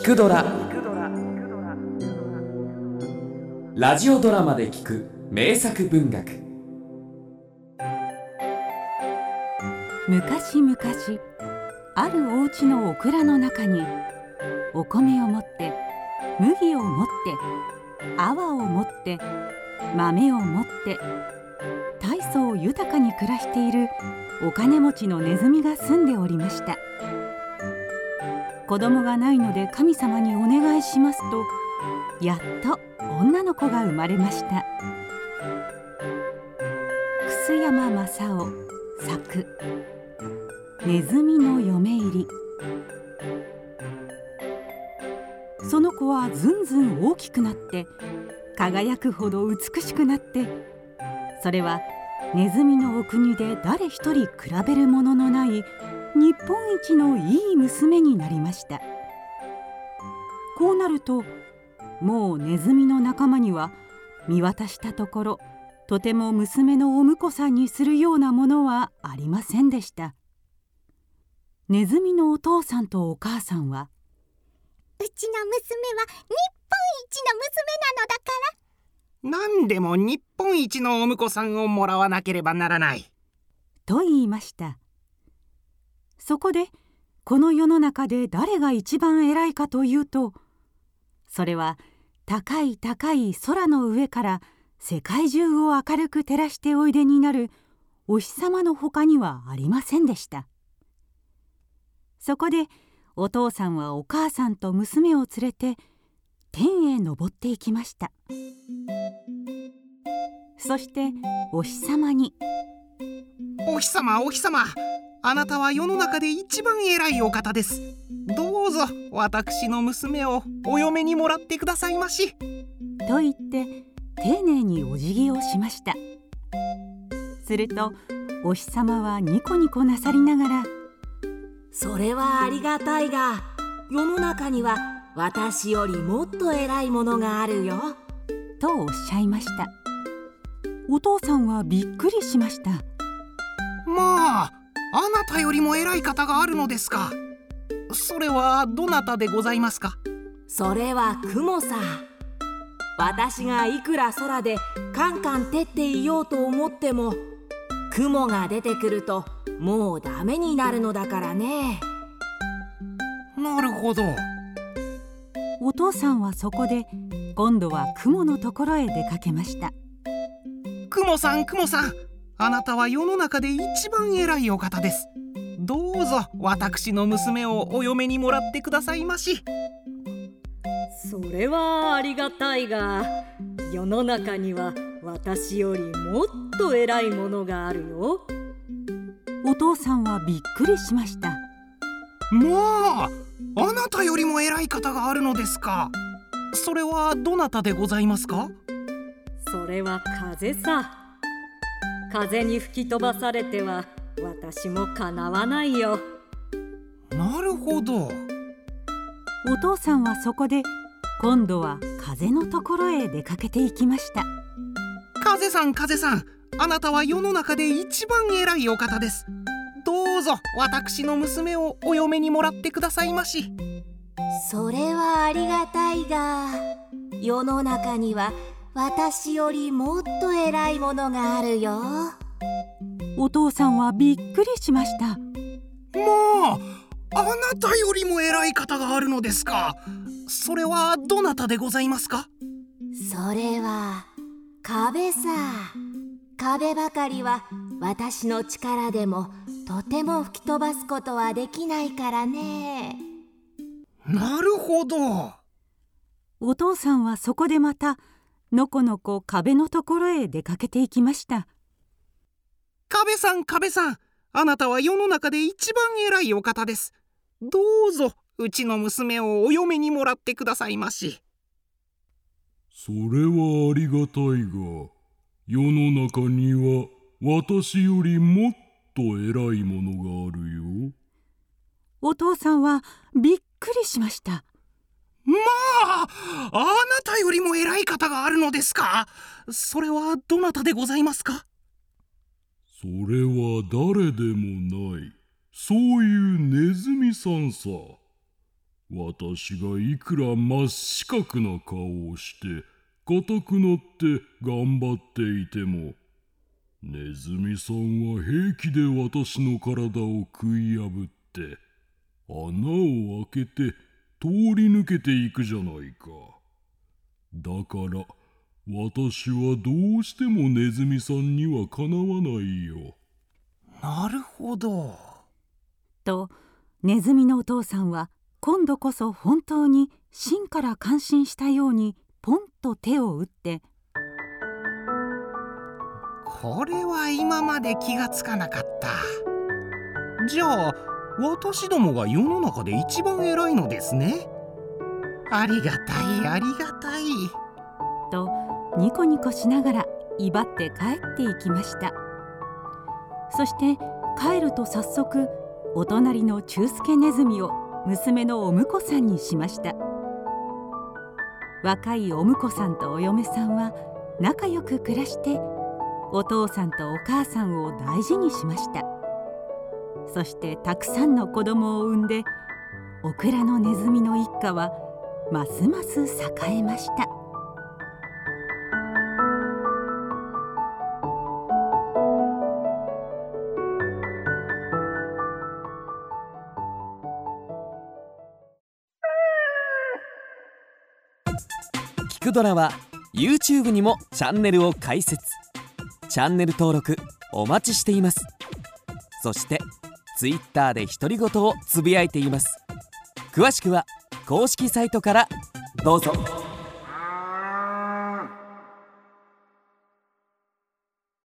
聞くドラ」ラジオドラマで聞く名作文学。昔々あるお家のオクラの中にお米を持って麦を持って泡を持って豆を持って大層豊かに暮らしているお金持ちのネズミが住んでおりました。子供がないので神様にお願いしますとやっと女の子が生まれました。楠山正夫作。ネズミの嫁入り。その子はずんずん大きくなって輝くほど美しくなってそれはネズミのお国で誰一人比べるもののない日本一のいい娘になりました。こうなるともうネズミの仲間には見渡したところとても娘のお婿さんにするようなものはありませんでした。ネズミのお父さんとお母さんはうちの娘は日本一の娘なのだから。何でも日本一のお婿さんをもらわなければならない。と言いましたそこでこの世の中で誰が一番偉いかというとそれは高い高い空の上から世界中を明るく照らしておいでになるお日様のほかにはありませんでした。そこでお父さんはお母さんと娘を連れて天へ登っていきました。そしてお日様に。お日様お日様。あなたは世の中で一番偉いお方です。どうぞ私の娘をお嫁にもらってくださいまし。と言って丁寧にお辞儀をしました。するとお日様はニコニコなさりながらそれはありがたいが世の中には私よりもっと偉いものがあるよ。とおっしゃいました。お父さんはびっくりしました。まああなたよりも偉い方があるのですか。それはどなたでございますか。それは雲さ。私がいくら空でカンカン照っていようと思っても雲が出てくるともうダメになるのだからね。なるほど。お父さんはそこで今度は雲のところへ出かけました。雲さん雲さんあなたは世の中で一番偉いお方です。どうぞ私の娘をお嫁にもらってくださいまし。それはありがたいが世の中には私よりもっと偉いものがあるよ。お父さんはびっくりしました。まああなたよりも偉い方があるのですか。それはどなたでございますか？それは風さ風に吹き飛ばされては私もかなわないよ。なるほど。お父さんはそこで今度は風のところへ出かけていきました。風さん風さんあなたは世の中で一番偉いお方です。どうぞ私の娘をお嫁にもらってくださいまし。それはありがたいが世の中には私よりもっと偉いものがあるよ。お父さんはびっくりしました。まああなたよりも偉い方があるのですか。それはどなたでございますか？それは壁さ。壁ばかりは私の力でもとても吹き飛ばすことはできないからね。なるほど。お父さんはそこでまたのこのこ壁のところへ出かけていきました。壁さん壁さん。あなたは世の中で一番偉いお方です。どうぞうちの娘をお嫁にもらってくださいまし。それはありがたいが世の中には私よりもっと偉いものがあるよ。お父さんはびっくりしましたまああなたよりも偉い方があるのですか？それはどなたでございますか？それは誰でもない。そういうネズミさんさ。私がいくら真四角な顔をして硬くなって頑張っていてもネズミさんは平気で私の体を食い破って穴を開けて通り抜けていくじゃないか。だから私はどうしてもネズミさんにはかなわないよ。なるほど。とネズミのお父さんは今度こそ本当に芯から感心したようにポンと手を打って。これは今まで気がつかなかった。じゃあ私どもが世の中で一番偉いのですね。ありがたいありがたい。とニコニコしながら威張って帰っていきました。そして帰ると早速お隣の中助ネズミを娘のお婿さんにしました。若いお婿さんとお嫁さんは仲良く暮らしてお父さんとお母さんを大事にしました。そしてたくさんの子供を産んでオクラのネズミの一家はますます栄えました。聞くドラは YouTube にもチャンネルを開設。チャンネル登録お待ちしています。そして Twitter で独り言をつぶやいています。詳しくは公式サイトからどうぞ。